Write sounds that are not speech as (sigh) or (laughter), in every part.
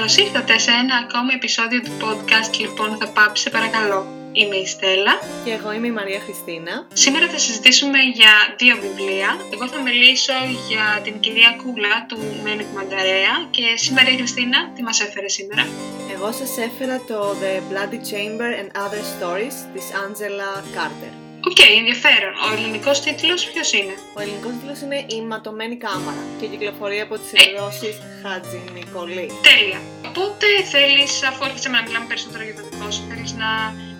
Καλώς ήρθατε σε ένα ακόμη επεισόδιο του podcast λοιπόν θα πάψεις παρακαλώ. Είμαι η Στέλλα. Και εγώ είμαι η Μαρία Χριστίνα. Σήμερα θα συζητήσουμε για δύο βιβλία. Εγώ θα μιλήσω για την κυρία Κούλα του Μένη Κουμανταρέα και σήμερα η Μαρία Χριστίνα τι μας έφερε σήμερα; Εγώ σας έφερα το The Bloody Chamber and Other Stories της Άντζελα Κάρτερ. OK, okay, ενδιαφέρον. Ο ελληνικός τίτλος ποιος είναι; Ο ελληνικός τίτλος είναι «Η ματωμένη κάμαρα» και κυκλοφορεί από τις εκδόσεις Χατζη Νικολή. Τέλεια. Οπότε θέλεις, αφού αρχίσαμε να μιλάμε περισσότερο για το δικό σου, θέλεις να,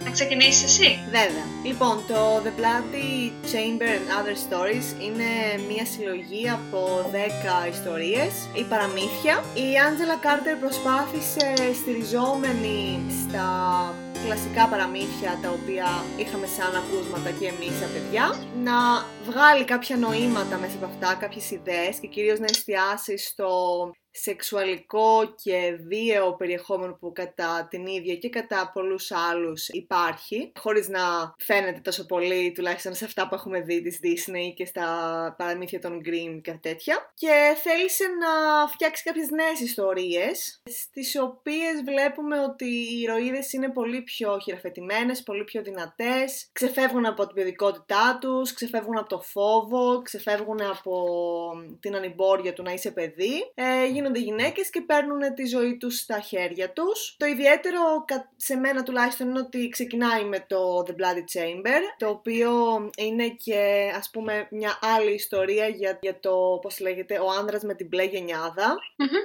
να ξεκινήσεις εσύ; Βέβαια. Λοιπόν, το The Bloody Chamber and Other Stories είναι μια συλλογή από 10 ιστορίες ή παραμύθια. Η Άντζελα Κάρτερ προσπάθησε στηριζόμενη στα κλασικά παραμύθια τα οποία είχαμε σαν ακούσματα και εμείς σαν παιδιά. Να βγάλει κάποια νοήματα μέσα από αυτά, κάποιες ιδέες και κυρίως να εστιάσει στο σεξουαλικό και βίαιο περιεχόμενο που κατά την ίδια και κατά πολλούς άλλους υπάρχει, χωρίς να φαίνεται τόσο πολύ, τουλάχιστον σε αυτά που έχουμε δει της Disney και στα παραμύθια των Grimm και τέτοια. Και θέλησε να φτιάξει κάποιες νέες ιστορίες, στις οποίες βλέπουμε ότι οι ηρωίδες είναι πολύ πιο χειραφετημένες, πολύ πιο δυνατές, ξεφεύγουν από την παιδικότητά τους, ξεφεύγουν από το φόβο, ξεφεύγουν από την ανυμπόρια του να είσαι παιδί, ε, γίνονται γυναίκες και παίρνουν τη ζωή τους στα χέρια τους. Το ιδιαίτερο σε μένα τουλάχιστον είναι ότι ξεκινάει με το The Bloody Chamber, το οποίο είναι και ας πούμε μια άλλη ιστορία για, για το, πώς λέγεται, ο άνδρας με την μπλε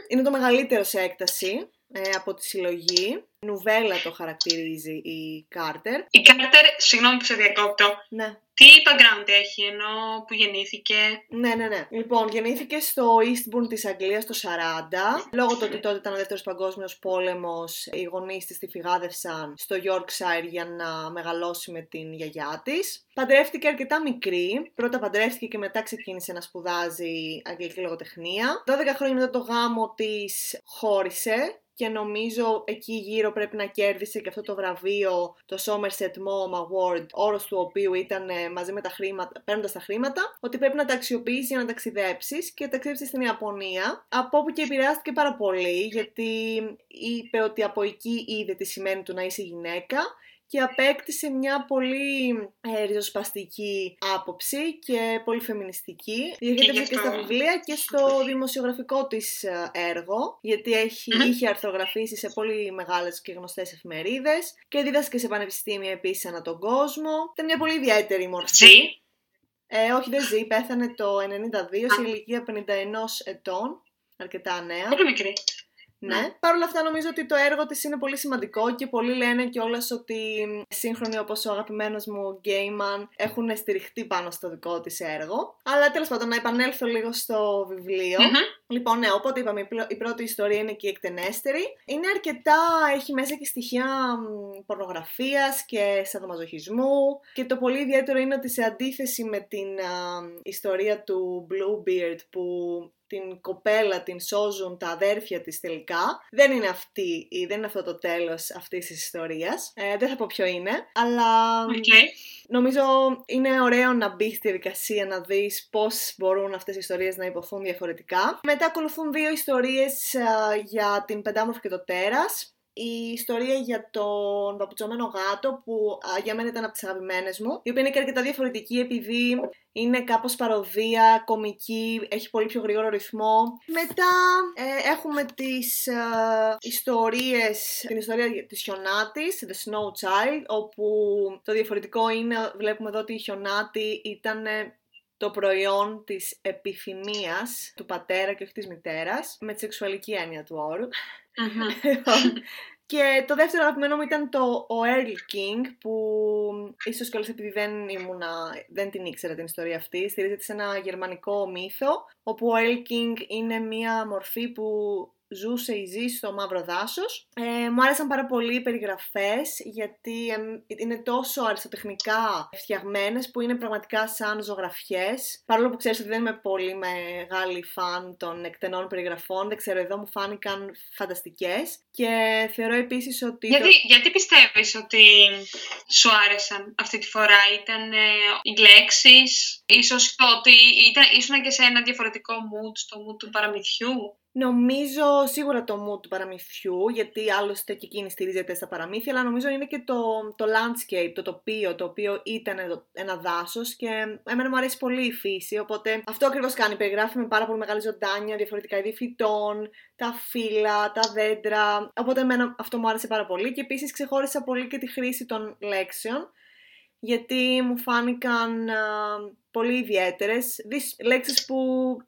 Είναι το μεγαλύτερο σε έκταση. ε, από τη συλλογή. Νουβέλα το χαρακτηρίζει η Κάρτερ. Η Κάρτερ, συγγνώμη που σε διακόπτω. Ναι. Τι background έχει ενώ που γεννήθηκε; Ναι, ναι, ναι. Λοιπόν, γεννήθηκε στο Eastbourne της Αγγλίας το 40. Λόγω του ότι τότε ήταν ο δεύτερος παγκόσμιος πόλεμος, οι γονείς της τη φυγάδευσαν στο Yorkshire για να μεγαλώσει με την γιαγιά της. Παντρεύτηκε αρκετά μικρή. Πρώτα παντρεύτηκε και μετά ξεκίνησε να σπουδάζει αγγλική λογοτεχνία. 12 χρόνια μετά το γάμο της χώρισε και νομίζω εκεί γύρω πρέπει να κέρδισε και αυτό το βραβείο, το Somerset Maugham Award, όρος του οποίου ήταν ε, μαζί με τα χρήματα, παίρνοντας τα χρήματα, ότι πρέπει να τα αξιοποιήσεις για να ταξιδέψεις και ταξίδεψε στην Ιαπωνία, από όπου και επηρεάστηκε πάρα πολύ, γιατί είπε ότι από εκεί είδε τι σημαίνει του να είσαι γυναίκα και απέκτησε μια πολύ ε, ριζοσπαστική άποψη και πολύ φεμινιστική. Διοχέτευσε και, και στα βιβλία και στο δημοσιογραφικό της ε, έργο, γιατί έχει, είχε αρθρογραφήσει σε πολύ μεγάλες και γνωστές εφημερίδες και δίδασκε σε πανεπιστήμια επίσης ανά τον κόσμο. Ήταν μια πολύ ιδιαίτερη μορφή. Ε, όχι, δεν ζει. Πέθανε το 92 σε ηλικία 51 ετών. Αρκετά νέα. Πολύ μικρή. Ναι. ναι. Παρ' όλα αυτά νομίζω ότι το έργο της είναι πολύ σημαντικό και πολλοί λένε κιόλας ότι σύγχρονοι όπως ο αγαπημένος μου Γκέιμαν έχουν στηριχτεί πάνω στο δικό της έργο. Αλλά τέλος πάντων να επανέλθω λίγο στο βιβλιο Λοιπόν, ναι, οπότε είπαμε, η πρώτη ιστορία είναι και η εκτενέστερη. Είναι αρκετά, έχει μέσα και στοιχεία πορνογραφίας και σαδομαζοχισμού. Και το πολύ ιδιαίτερο είναι ότι σε αντίθεση με την ιστορία του Bluebeard που την κοπέλα την σώζουν τα αδέρφια της τελικά. Δεν είναι αυτή, δεν είναι αυτό το τέλος αυτής της ιστορίας. Ε, δεν θα πω ποιο είναι, αλλά νομίζω είναι ωραίο να μπει στη διαδικασία να δεις πώς μπορούν αυτές οι ιστορίες να υποθούν διαφορετικά. Μετά ακολουθούν δύο ιστορίες ε, για την πεντάμορφη και το τέρας η ιστορία για τον παπουτσωμένο γάτο που για μένα ήταν από τις αγαπημένες μου η οποία είναι και αρκετά διαφορετική επειδή είναι κάπως παροδία, κομική, έχει πολύ πιο γρήγορο ρυθμό. Μετά ε, έχουμε τις ε, ιστορίες, την ιστορία της Χιονάτης, The Snow Child, όπου το διαφορετικό είναι, βλέπουμε εδώ ότι η Χιονάτη ήταν το προϊόν της επιθυμίας του πατέρα και όχι της μητέρας, με τη σεξουαλική έννοια του ορου (laughs) Και το δεύτερο αγαπημένο μου ήταν το ο Earl King, που ίσως κιόλας επειδή δεν, ήμουνα, δεν την ήξερα την ιστορία αυτή, στηρίζεται σε ένα γερμανικό μύθο, όπου ο Earl King είναι μια μορφή που ζούσε ή ζει στο μαύρο δάσος. Ε, μου άρεσαν πάρα πολύ οι περιγραφές γιατί είναι τόσο αριστοτεχνικά φτιαγμένες που είναι πραγματικά σαν ζωγραφιές. Παρόλο που ξέρεις ότι δεν είμαι πολύ μεγάλη φαν των εκτενών περιγραφών, δεν ξέρω, εδώ μου φάνηκαν φανταστικές και θεωρώ επίσης ότι... Γιατί, γιατί πιστεύεις ότι σου άρεσαν αυτή τη φορά, ήταν ε, οι λέξεις, ίσως το ότι ήταν, ήσουν και σε ένα διαφορετικό mood, στο mood του παραμυθιού; Νομίζω σίγουρα το mood του παραμυθιού, γιατί άλλωστε και εκείνη στηρίζεται στα παραμύθια, αλλά νομίζω είναι και το, το landscape, το τοπίο, το οποίο ήταν ένα δάσος και εμένα μου αρέσει πολύ η φύση, οπότε αυτό ακριβώς κάνει. Περιγράφει με πάρα πολύ μεγάλη ζωντάνια, διαφορετικά είδη φυτών, τα φύλλα, τα δέντρα. Οπότε εμένα αυτό μου άρεσε πάρα πολύ και επίσης ξεχώρισα πολύ και τη χρήση των λέξεων γιατί μου φάνηκαν πολύ ιδιαίτερες. Λέξεις που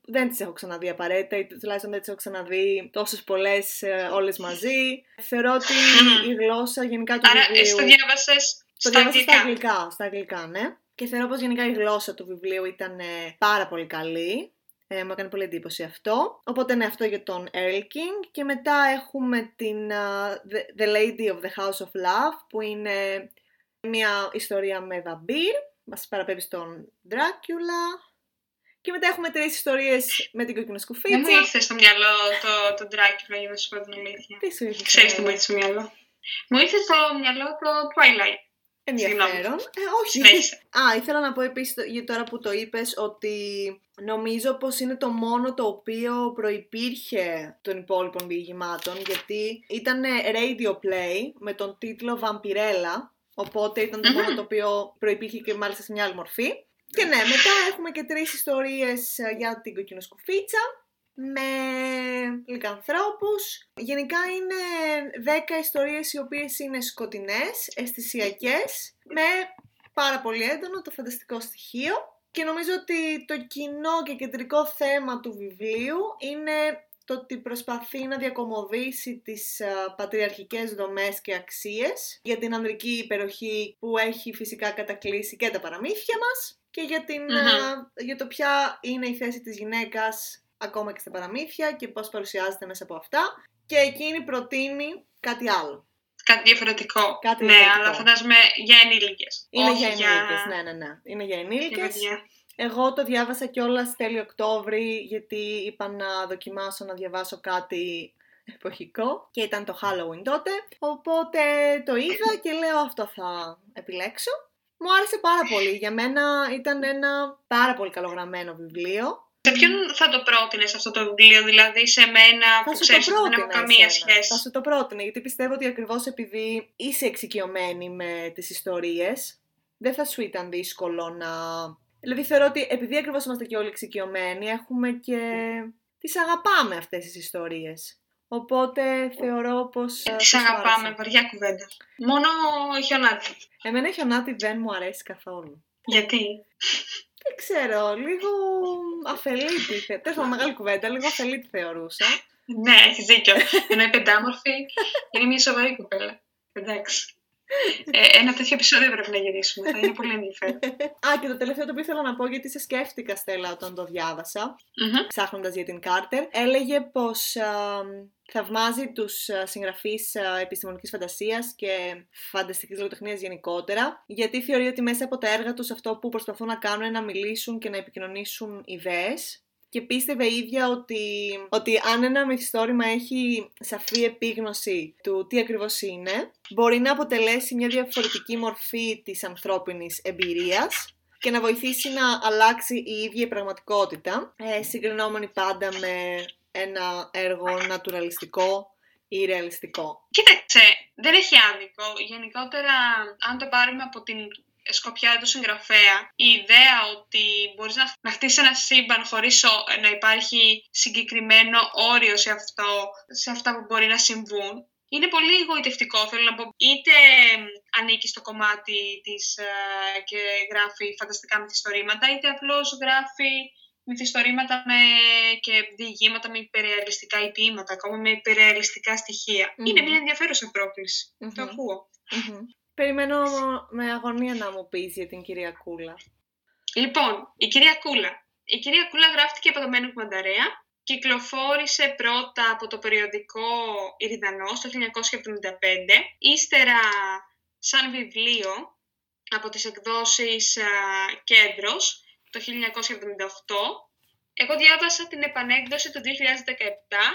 δεν τις έχω ξαναδεί απαραίτητα, ή τουλάχιστον δεν τις έχω ξαναδεί τόσες πολλές ε, όλες μαζί. Θεωρώ ότι η γλώσσα γενικά του Άρα, βιβλίου. Άρα, το διάβασες στα, αγγλικά. στα αγγλικά; Στα αγγλικά, ναι. Και θεωρώ πως γενικά η γλώσσα του βιβλίου ήταν ε, πάρα πολύ καλή. Ε, μου έκανε πολύ εντύπωση αυτό. Οπότε ναι, αυτό για τον Earl King. Και μετά έχουμε την the, the Lady of the House of Love, που είναι μια ιστορία με βαμπύρ, μας παραπέμπει στον Ντράκιουλα. Και μετά έχουμε τρεις ιστορίες με την κόκκινη σκουφίτσα. Δεν μου ήρθε στο μυαλό το, το Ντράκιουλα, για να σου πω την αλήθεια. Τι σου ήρθε; Ξέρεις τι μου ήρθε στο μυαλό. Μου ήρθε στο μυαλό το Twilight. Ενδιαφέρον. Ε, όχι. Α, ήθελα να πω επίσης, για τώρα που το είπες, ότι νομίζω πως είναι το μόνο το οποίο προϋπήρχε των υπόλοιπων διηγημάτων, γιατί ήταν radio play με τον τίτλο Vampirella, Οπότε ήταν το μόνο το οποίο προϋπήρχε και μάλιστα σε μια άλλη μορφή. Και ναι, μετά έχουμε και τρεις ιστορίες ε, για την κοκκινοσκουφίτσα με λικανθρώπους. Γενικά είναι δέκα ιστορίες οι οποίες είναι σκοτεινές, αισθησιακές, με πάρα πολύ έντονο το φανταστικό στοιχείο. Και νομίζω ότι το κοινό και κεντρικό θέμα του βιβλίου είναι το ότι προσπαθεί να διακομωδήσει τις α, πατριαρχικές δομές και αξίες για την ανδρική υπεροχή που έχει φυσικά κατακλείσει και τα παραμύθια μας και για, την, για το ποια είναι η θέση της γυναίκας ακόμα και στα παραμύθια και πώς παρουσιάζεται μέσα από αυτά και εκείνη προτείνει κάτι άλλο. Κάτι διαφορετικό. Κάτι ναι, αλλά φαντάζομαι για ενήλικες. Είναι για ενήλικες, ναι, ναι, ναι. Είναι για ενήλικες. Εγώ το διάβασα κιόλας τέλειο Οκτώβρη, γιατί είπα να δοκιμάσω να διαβάσω κάτι εποχικό και ήταν το Halloween τότε. Οπότε το είδα και λέω αυτό θα επιλέξω. Μου άρεσε πάρα πολύ. Για μένα ήταν ένα πάρα πολύ καλογραμμένο βιβλίο. Σε ποιον θα το πρότεινες αυτό το βιβλίο, δηλαδή σε μένα που ξέρεις ότι δεν έχω καμία σχέση; Θα σου το πρότεινε, γιατί πιστεύω ότι ακριβώς επειδή είσαι εξοικειωμένη με τις ιστορίες, δεν θα σου ήταν δύσκολο να Δηλαδή θεωρώ ότι επειδή ακριβώς είμαστε και όλοι εξοικειωμένοι, έχουμε και... τις αγαπάμε αυτές τις ιστορίες. Οπότε θεωρώ πως... Ε, τις αγαπάμε, βαριά κουβέντα. Μόνο χιονάτι. Εμένα χιονάτι δεν μου αρέσει καθόλου. Γιατί; Δεν ξέρω, λίγο αφελίτη. Τέλος μεγάλη κουβέντα, λίγο αφελίτη θεωρούσα. Ναι, έχεις δίκιο. Ενώ η πεντάμορφη είναι μια σοβαρή κουβέντα. Εντάξει. Ε, ένα τέτοιο επεισόδιο πρέπει να γυρίσουμε. Θα είναι πολύ ενδιαφέρον. Α, και το τελευταίο το οποίο ήθελα να πω, γιατί σε σκέφτηκα, Στέλλα, όταν το διάβασα, mm-hmm. ψάχνοντας για την Κάρτερ, έλεγε πως θαυμάζει τους συγγραφείς επιστημονικής φαντασίας και φανταστικής λογοτεχνίας γενικότερα, γιατί θεωρεί ότι μέσα από τα έργα τους αυτό που προσπαθούν να κάνουν είναι να μιλήσουν και να επικοινωνήσουν ιδέες και πίστευε η ίδια ότι, ότι αν ένα μυθιστόρημα έχει σαφή επίγνωση του τι ακριβώς είναι, μπορεί να αποτελέσει μια διαφορετική μορφή της ανθρώπινης εμπειρίας και να βοηθήσει να αλλάξει η ίδια η πραγματικότητα, ε, συγκρινόμενη πάντα με ένα έργο νατουραλιστικό ή ρεαλιστικό. Κοίταξε, δεν έχει άδικο. Γενικότερα, αν το πάρουμε από την σκοπιά του συγγραφέα η ιδέα ότι μπορείς να, να χτίσεις ένα σύμπαν χωρίς να υπάρχει συγκεκριμένο όριο σε, αυτό, σε αυτά που μπορεί να συμβούν είναι πολύ εγωιτευτικό, θέλω να πω. Είτε ανήκει στο κομμάτι της ε, και γράφει φανταστικά μυθιστορήματα, είτε απλώς γράφει μυθιστορήματα με, και διηγήματα με υπερεαλιστικά ή ποίηματα, ακόμα με υπερεαλιστικά Είναι μια ενδιαφέρουσα Το ακούω. Περιμένω με αγωνία να μου πεις για την κυρία Κούλα. Λοιπόν, η κυρία Κούλα. Η κυρία Κούλα γράφτηκε από το Μένουκ Μανταρέα. Κυκλοφόρησε πρώτα από το περιοδικό Ιριδανός το 1975. Ύστερα σαν βιβλίο από τις εκδόσεις Κέντρος το 1978 εγώ διάβασα την επανέκδοση του 2017.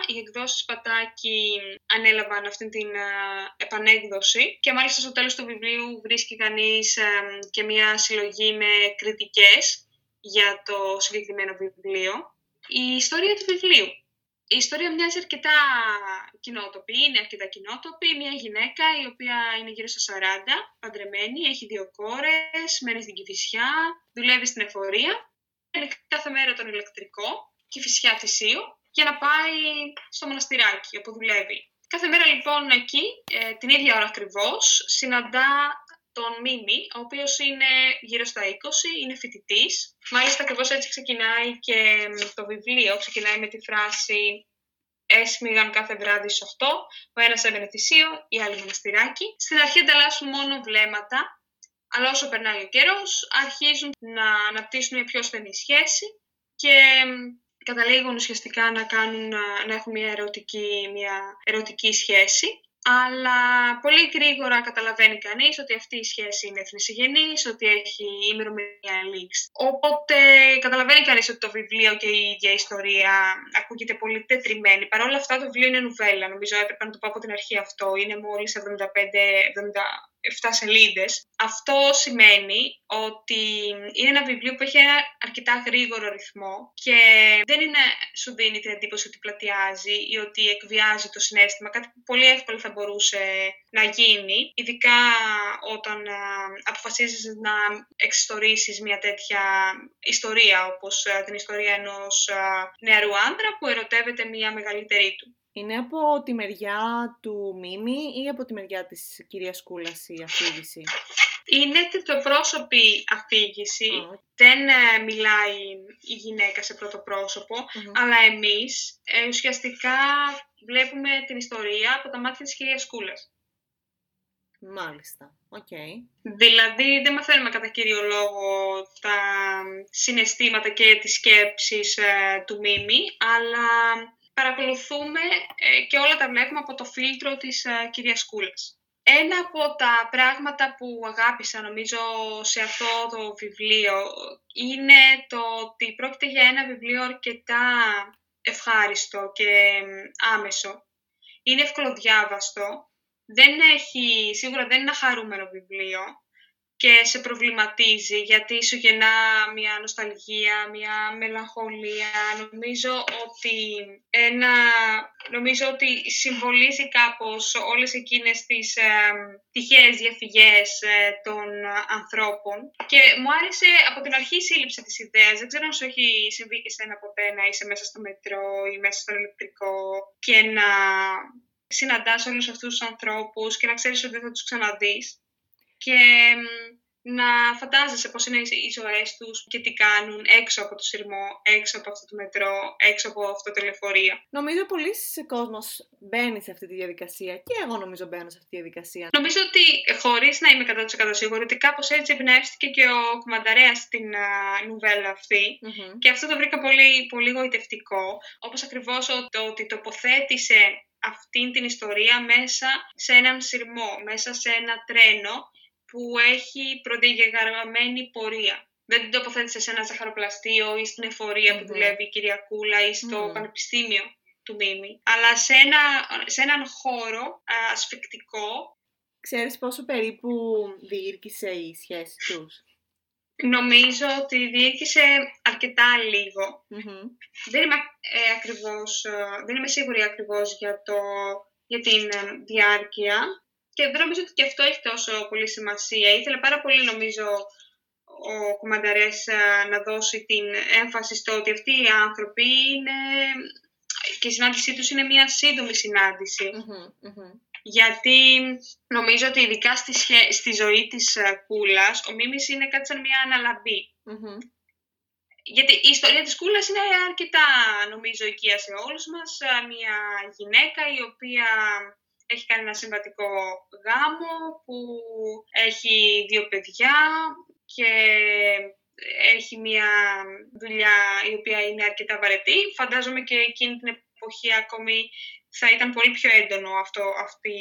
Οι εκδόσεις Πατάκη ανέλαβαν αυτή την επανέκδοση και μάλιστα στο τέλος του βιβλίου βρίσκει κανείς και μια συλλογή με κριτικές για το συγκεκριμένο βιβλίο. Η ιστορία του βιβλίου Η ιστορία μοιάζει αρκετά κοινότοπη, είναι αρκετά κοινότοπη. Μια γυναίκα η οποία είναι γύρω στα 40, παντρεμένη, έχει δύο κόρες, μένει στην Κηφισιά, δουλεύει στην εφορία. Είναι κάθε μέρα τον ηλεκτρικό, Κηφισιά Θησίου, για να πάει στο μοναστηράκι όπου δουλεύει. Κάθε μέρα λοιπόν εκεί, ε, την ίδια ώρα ακριβώς, συναντά τον Μίμη, ο οποίος είναι γύρω στα 20, είναι φοιτητής. Μάλιστα ακριβώς έτσι ξεκινάει και το βιβλίο, ξεκινάει με τη φράση έσμιγαν κάθε βράδυ στις 8, ο ένας έμενε θυσίο, η άλλη μοναστηράκι. Στην αρχή ανταλλάσσουν μόνο βλέμματα, αλλά όσο περνάει ο καιρός, αρχίζουν να αναπτύσσουν μια πιο στενή σχέση και καταλήγουν ουσιαστικά να, κάνουν, να έχουν μια ερωτική, μια ερωτική σχέση αλλά πολύ γρήγορα καταλαβαίνει κανείς ότι αυτή η σχέση είναι εθνισυγενής, ότι έχει ημερομηνία λήξη. Οπότε καταλαβαίνει κανείς ότι το βιβλίο και η ίδια ιστορία ακούγεται πολύ τετριμένη. Παρ' όλα αυτά το βιβλίο είναι νουβέλα, νομίζω έπρεπε να το πω από την αρχή αυτό. Είναι μόλις 75-70 7 σελίδες. Αυτό σημαίνει ότι είναι ένα βιβλίο που έχει ένα αρκετά γρήγορο ρυθμό και δεν είναι, σου δίνει την εντύπωση ότι πλατιάζει ή ότι εκβιάζει το συνέστημα, κάτι που πολύ εύκολα θα μπορούσε να γίνει, ειδικά όταν αποφασίζεις να εξιστορήσεις μια τέτοια ιστορία, όπως την ιστορία ενός νεαρού άντρα που ερωτεύεται μια μεγαλύτερη του. Είναι από τη μεριά του Μίμη ή από τη μεριά της κυρίας Κούλας η αφήγηση; Είναι τριτοπρόσωπη αφήγηση. Δεν ε, μιλάει η γυναίκα σε πρώτο αλλά εμείς ε, ουσιαστικά βλέπουμε την ιστορία από τα μάτια της κυρίας Κούλας. Μάλιστα. Okay. Δηλαδή δεν μαθαίνουμε κατά κύριο λόγο τα συναισθήματα και τις σκέψεις ε, του Μίμη, αλλά παρακολουθούμε ε, και όλα τα βλέπουμε από το φίλτρο της ε, κυρίας Κούλας. Ένα από τα πράγματα που αγάπησα νομίζω σε αυτό το βιβλίο είναι το ότι πρόκειται για ένα βιβλίο αρκετά ευχάριστο και άμεσο. Είναι ευκολοδιάβαστο. Δεν έχει, σίγουρα δεν είναι ένα χαρούμενο βιβλίο, και σε προβληματίζει γιατί σου γεννά μια νοσταλγία, μια μελαγχολία. Νομίζω ότι, ένα, νομίζω ότι συμβολίζει κάπως όλες εκείνες τις ε, τυχαίες διαφυγές ε, των ανθρώπων και μου άρεσε από την αρχή η σύλληψη της ιδέας. Δεν ξέρω αν σου έχει συμβεί και σένα ποτέ να είσαι μέσα στο μετρό ή μέσα στο ηλεκτρικό και να συναντάς όλους αυτούς τους ανθρώπους και να ξέρεις ότι δεν θα τους ξαναδείς και να φαντάζεσαι πώς είναι οι ζωές τους και τι κάνουν έξω από το σειρμό, έξω από αυτό το μετρό, έξω από αυτό το λεωφορείο. Νομίζω πολλοί κόσμος μπαίνει σε αυτή τη διαδικασία και εγώ νομίζω μπαίνω σε αυτή τη διαδικασία. Νομίζω ότι χωρίς να είμαι 100% σίγουρη ότι κάπως έτσι εμπνεύστηκε και ο Κουμανταρέας στην uh, νουβέλα αυτη και αυτό το βρήκα πολύ, πολύ γοητευτικό. Όπως ακριβώς το ότι τοποθέτησε αυτήν την ιστορία μέσα σε έναν σειρμό, μέσα σε ένα τρένο που έχει προδιαγεγραμμένη πορεία. Δεν την τοποθέτησε σε ένα ζαχαροπλαστείο ή στην εφορία που δουλεύει η κυρία Κούλα ή στο πανεπιστήμιο του Μίμη, αλλά σε, ένα, σε έναν χώρο ασφικτικό. Ξέρεις πόσο περίπου διήρκησε η σχέση τους; Νομίζω ότι διήρκησε αρκετά Δεν, είμαι, ε, ακριβώς, ε, δεν είμαι σίγουρη ακριβώς για, το, για την ε, διάρκεια, και δεν νομίζω ότι και αυτό έχει τόσο πολύ σημασία. Ήθελε πάρα πολύ, νομίζω, ο Κουμανταρές να δώσει την έμφαση στο ότι αυτοί οι άνθρωποι είναι και η συνάντησή τους είναι μια σύντομη Γιατί νομίζω ότι ειδικά στη, στη ζωή της Κούλας, ο Μίμης είναι κάτι σαν μια αναλαμπη Γιατί η ιστορία της Κούλας είναι αρκετά, νομίζω, οικία σε όλους μας. Μια γυναίκα η οποία έχει κάνει ένα συμβατικό γάμο που έχει δύο παιδιά και έχει μια δουλειά η οποία είναι αρκετά βαρετή. Φαντάζομαι και εκείνη την εποχή ακόμη θα ήταν πολύ πιο έντονο αυτό, αυτή,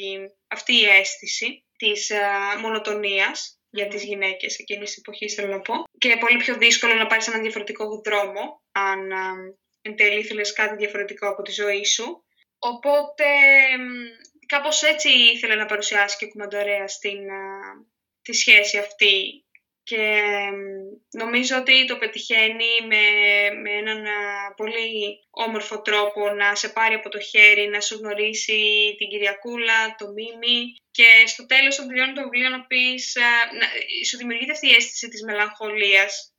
αυτή η αίσθηση της uh, μονοτονίας για τις γυναίκες εκείνης της εποχής θέλω να πω και πολύ πιο δύσκολο να πάρεις έναν διαφορετικό δρόμο αν uh, εν τέλει ήθελες κάτι διαφορετικό από τη ζωή σου. Οπότε κάπως έτσι ήθελε να παρουσιάσει και ο Κουμαντορέα στην, τη σχέση αυτή. Και νομίζω ότι το πετυχαίνει με, με έναν πολύ όμορφο τρόπο να σε πάρει από το χέρι, να σου γνωρίσει την Κυριακούλα, το Μίμη. Και στο τέλος όταν τελειώνει το βιβλίο να πεις, να, σου δημιουργείται αυτή η αίσθηση της μελαγχολίας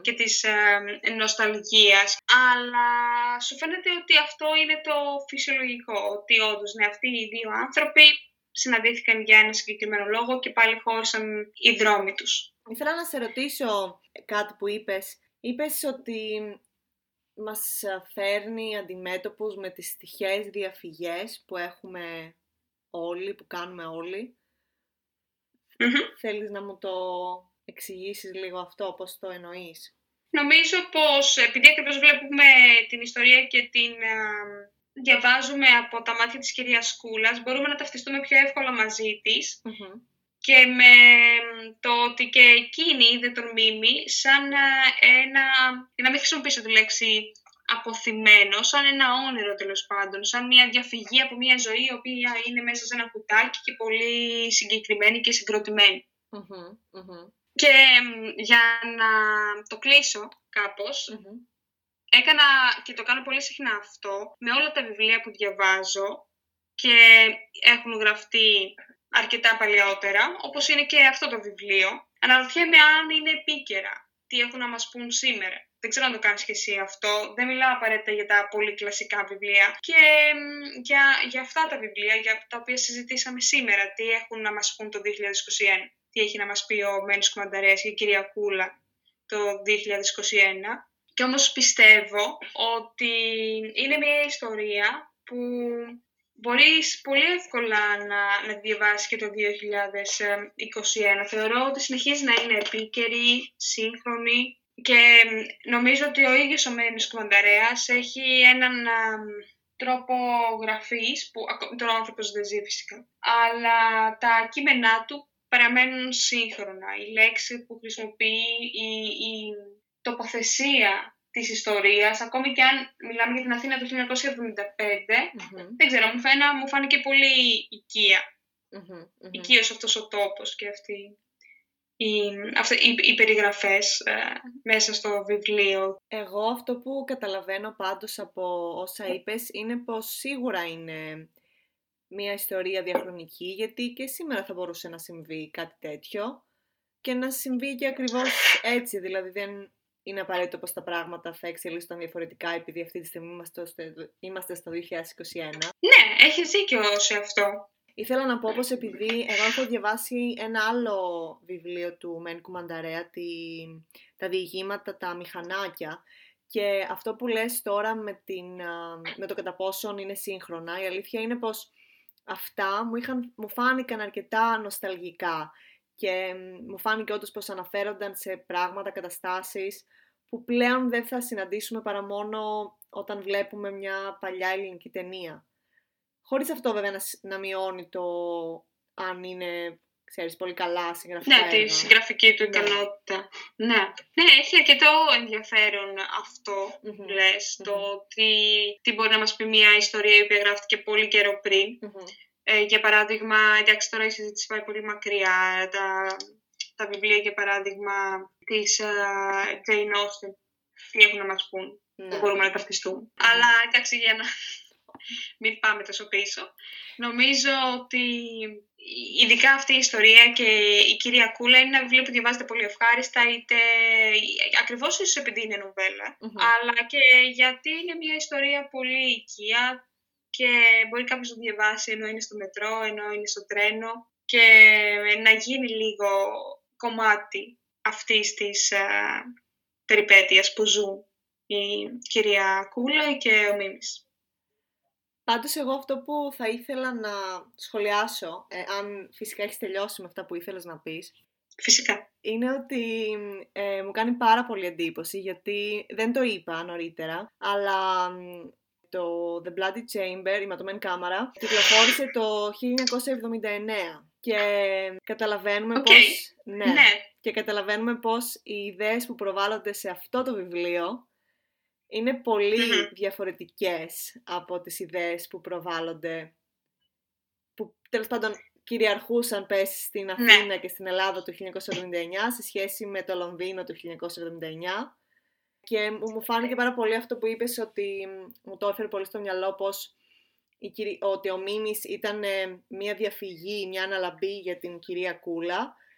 και της ε, νοσταλγίας. Αλλά σου φαίνεται ότι αυτό είναι το φυσιολογικό, ότι όντως ναι, αυτοί οι δύο άνθρωποι συναντήθηκαν για ένα συγκεκριμένο λόγο και πάλι χώρισαν οι δρόμοι τους. Ήθελα να σε ρωτήσω κάτι που είπες. Είπες ότι μας φέρνει αντιμέτωπους με τις τυχαίες διαφυγές που έχουμε όλοι, που κάνουμε Θέλεις να μου το εξηγήσεις λίγο αυτό, πώς το εννοείς; Νομίζω πως επειδή ακριβώς βλέπουμε την ιστορία και την διαβάζουμε από τα μάτια της κυρίας Κούλας, μπορούμε να ταυτιστούμε πιο εύκολα μαζί της και με το ότι και εκείνη είδε τον Μίμη σαν ένα, για να μην χρησιμοποιήσω τη λέξη αποθυμένο, σαν ένα όνειρο τέλος πάντων, σαν μια διαφυγή από μια ζωή η οποία είναι μέσα σε ένα κουτάκι και πολύ συγκεκριμένη και συγκροτημενη Και για να το κλείσω καπως έκανα και το κάνω πολύ συχνά αυτό με όλα τα βιβλία που διαβάζω και έχουν γραφτεί αρκετά παλαιότερα, όπως είναι και αυτό το βιβλίο. Αναρωτιέμαι αν είναι επίκαιρα, τι έχουν να μας πούν σήμερα. Δεν ξέρω αν το κάνεις και εσύ αυτό. Δεν μιλάω απαραίτητα για τα πολύ κλασικά βιβλία. Και για, για αυτά τα βιβλία για τα οποία συζητήσαμε σήμερα, τι έχουν να μας πούν το 2021. Τι έχει να μας πει ο Μένος Κουμανταρέας και η κυρία Κούλα το 2021. Και όμως πιστεύω ότι είναι μια ιστορία που μπορείς πολύ εύκολα να, να διαβάσεις και το 2021. Θεωρώ ότι συνεχίζει να είναι επίκαιρη, σύγχρονη και νομίζω ότι ο ίδιος ο Μένης Κουμανταρέας έχει έναν τρόπο γραφής που τώρα ο άνθρωπος δεν ζει φυσικά. Αλλά τα κείμενά του παραμένουν σύγχρονα. Η λέξη που χρησιμοποιεί, η, η τοποθεσία της ιστορίας, ακόμη και αν μιλάμε για την Αθήνα του 1975, δεν ξέρω, μου, φαίνα, μου φάνηκε πολύ οικία. Mm-hmm, Οικείος αυτός ο τόπος και αυτή οι, οι, οι περιγραφές ε, μέσα στο βιβλίο. Εγώ αυτό που καταλαβαίνω πάντως από όσα είπες είναι πως σίγουρα είναι μια ιστορία διαχρονική γιατί και σήμερα θα μπορούσε να συμβεί κάτι τέτοιο και να συμβεί και ακριβώς έτσι, δηλαδή δεν είναι απαραίτητο πως τα πράγματα θα εξελίσσονταν διαφορετικά επειδή αυτή τη στιγμή είμαστε, είμαστε στο 2021. Ναι, έχεις δίκιο σε αυτό. Ήθελα να πω πως επειδή εγώ έχω διαβάσει ένα άλλο βιβλίο του Μεν Κουμανταρέα, τη, τα διηγήματα, τα μηχανάκια, και αυτό που λες τώρα με, την, με το κατά πόσον είναι σύγχρονα, η αλήθεια είναι πως αυτά μου, είχαν, μου φάνηκαν αρκετά νοσταλγικά και μου φάνηκε όντως πως αναφέρονταν σε πράγματα, καταστάσεις που πλέον δεν θα συναντήσουμε παρά μόνο όταν βλέπουμε μια παλιά ελληνική ταινία. Χωρίς αυτό βέβαια να, να μειώνει το αν είναι, ξέρεις, πολύ καλά συγγραφικά Ναι, τη συγγραφική του ναι. ικανότητα. Ναι. ναι, έχει αρκετό ενδιαφέρον αυτό που λες, το τι, τι μπορεί να μας πει μια ιστορία η οποία γράφτηκε πολύ καιρό πριν. Ε, για παράδειγμα, εντάξει τώρα η συζήτηση πάει πολύ μακριά, τα, τα βιβλία για παράδειγμα της uh, Jane Austen, τι έχουν να μας πούν, ναι. μπορούμε να ταυτιστούμε. Αλλά εντάξει για να μην πάμε τόσο πίσω. Νομίζω ότι ειδικά αυτή η ιστορία και η κυρία Κούλα είναι ένα βιβλίο που διαβάζετε πολύ ευχάριστα, είτε ακριβώς ίσως επειδή είναι αλλά και γιατί είναι μια ιστορία πολύ οικία και μπορεί κάποιος να διαβάσει ενώ είναι στο μετρό, ενώ είναι στο τρένο και να γίνει λίγο κομμάτι αυτής της α, περιπέτειας που ζουν η κυρία Κούλα και ο Μίμης. Πάντως εγώ αυτό που θα ήθελα να σχολιάσω, ε, αν φυσικά έχεις τελειώσει με αυτά που ήθελες να πεις, Φυσικά. Είναι ότι ε, μου κάνει πάρα πολύ εντύπωση γιατί δεν το είπα νωρίτερα, αλλά το The Bloody Chamber, η ματωμένη κάμαρα, κυκλοφόρησε το 1979 και καταλαβαίνουμε okay. πώς... Ναι, ναι. Και καταλαβαίνουμε πως οι ιδέες που προβάλλονται σε αυτό το βιβλίο είναι διαφορετικές από τις ιδέες που προβάλλονται, που τέλος πάντων κυριαρχούσαν πέσει στην Αθήνα και στην Ελλάδα το 1979 σε σχέση με το Λονδίνο το 1979. Και μου φάνηκε πάρα πολύ αυτό που είπες ότι μου το έφερε πολύ στο μυαλό πως η, ότι ο Μίμης ήταν ε, μια διαφυγή, μια αναλαμπή για την κυρία Κούλα. ε,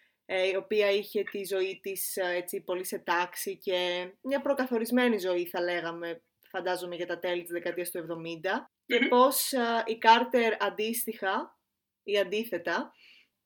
η οποία είχε τη ζωή της ε, έτσι, πολύ σε τάξη και μια προκαθορισμένη ζωή θα λέγαμε φαντάζομαι για τα τέλη της δεκαετίας του 70 και πως η Κάρτερ αντίστοιχα ή αντίθετα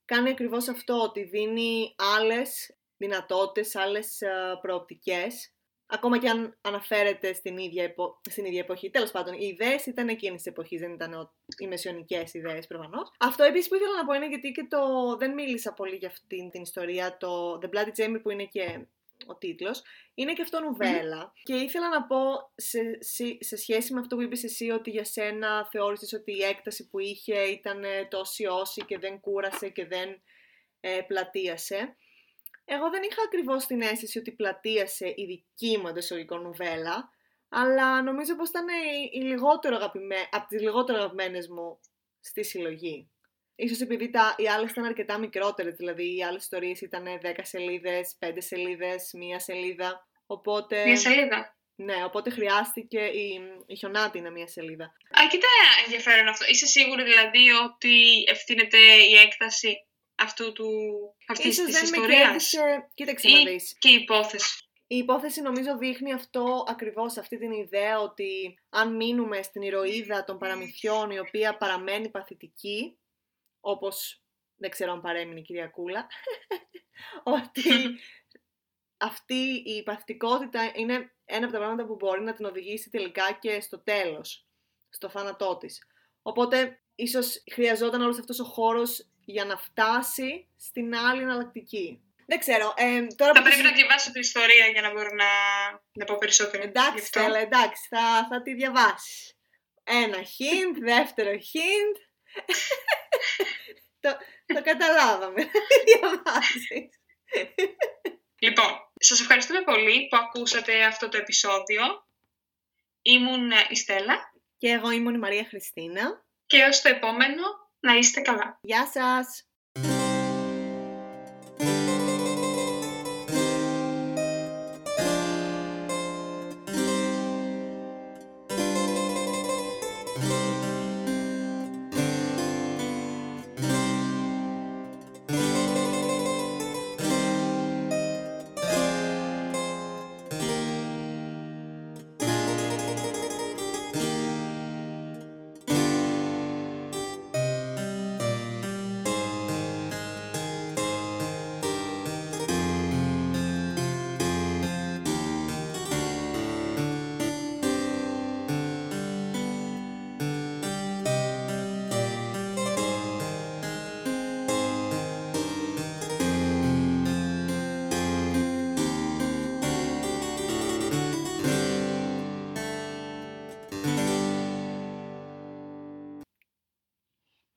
κάνει ακριβώς αυτό ότι δίνει άλλες δυνατότητες, άλλες προοπτικές ακόμα και αν αναφέρεται στην ίδια, επο... στην ίδια εποχή. Τέλος πάντων, οι ιδέες ήταν εκείνης της εποχής, δεν ήταν οι μεσαιωνικές ιδέες προφανώς. Αυτό επίσης που ήθελα να πω είναι γιατί και το. Δεν μίλησα πολύ για αυτή την ιστορία. Το The Bloody Chamber που είναι και ο τίτλος, είναι και αυτό νουβέλα. Και ήθελα να πω σε, σε, σχέση με αυτό που είπες εσύ, ότι για σένα θεώρησες ότι η έκταση που είχε ήταν τόση όση και δεν κούρασε και δεν ε, πλατείασε. Εγώ δεν είχα ακριβώς την αίσθηση ότι πλατείασε η δική μου εντεσσογικό νουβέλα, αλλά νομίζω πως ήταν η, λιγότερο αγαπημέ... από τις λιγότερο αγαπημένες μου στη συλλογή. Ίσως επειδή τα, οι άλλες ήταν αρκετά μικρότερες, δηλαδή οι άλλες ιστορίες ήταν 10 σελίδες, 5 σελίδες, μία σελίδα, οπότε... Μία σελίδα. Ναι, οπότε χρειάστηκε η, η χιονάτη είναι μία σελίδα. Αρκετά ενδιαφέρον αυτό. Είσαι σίγουρη δηλαδή ότι ευθύνεται η έκταση; Αυτού του, αυτής Ίσως της δεν ιστορίας. με κέρδισε... Κοίταξε να δεις. Και η υπόθεση. Η υπόθεση νομίζω δείχνει αυτό ακριβώς, αυτή την ιδέα ότι αν μείνουμε στην ηρωίδα των παραμυθιών η οποία παραμένει παθητική, όπως δεν ξέρω αν παρέμεινε η κυρία Κούλα, (laughs) ότι αυτή η παθητικότητα είναι ένα από τα πράγματα που μπορεί να την οδηγήσει τελικά και στο τέλος, στο θάνατό της. Οπότε ίσως χρειαζόταν όλος αυτός ο χώρος για να φτάσει στην άλλη εναλλακτική. Δεν ξέρω. Ε, τώρα θα που πρέπει να διαβάσω την ιστορία για να μπορώ να, να πω περισσότερο. Εντάξει, Στέλλα, εντάξει, θα, θα τη διαβάσεις. Ένα hint, (laughs) δεύτερο hint. το, το καταλάβαμε. διαβάσεις. Λοιπόν, σας ευχαριστούμε πολύ που ακούσατε αυτό το επεισόδιο. Ήμουν η Στέλλα. Και εγώ ήμουν η Μαρία Χριστίνα. Και ως το επόμενο, να είστε καλά. Γεια σας!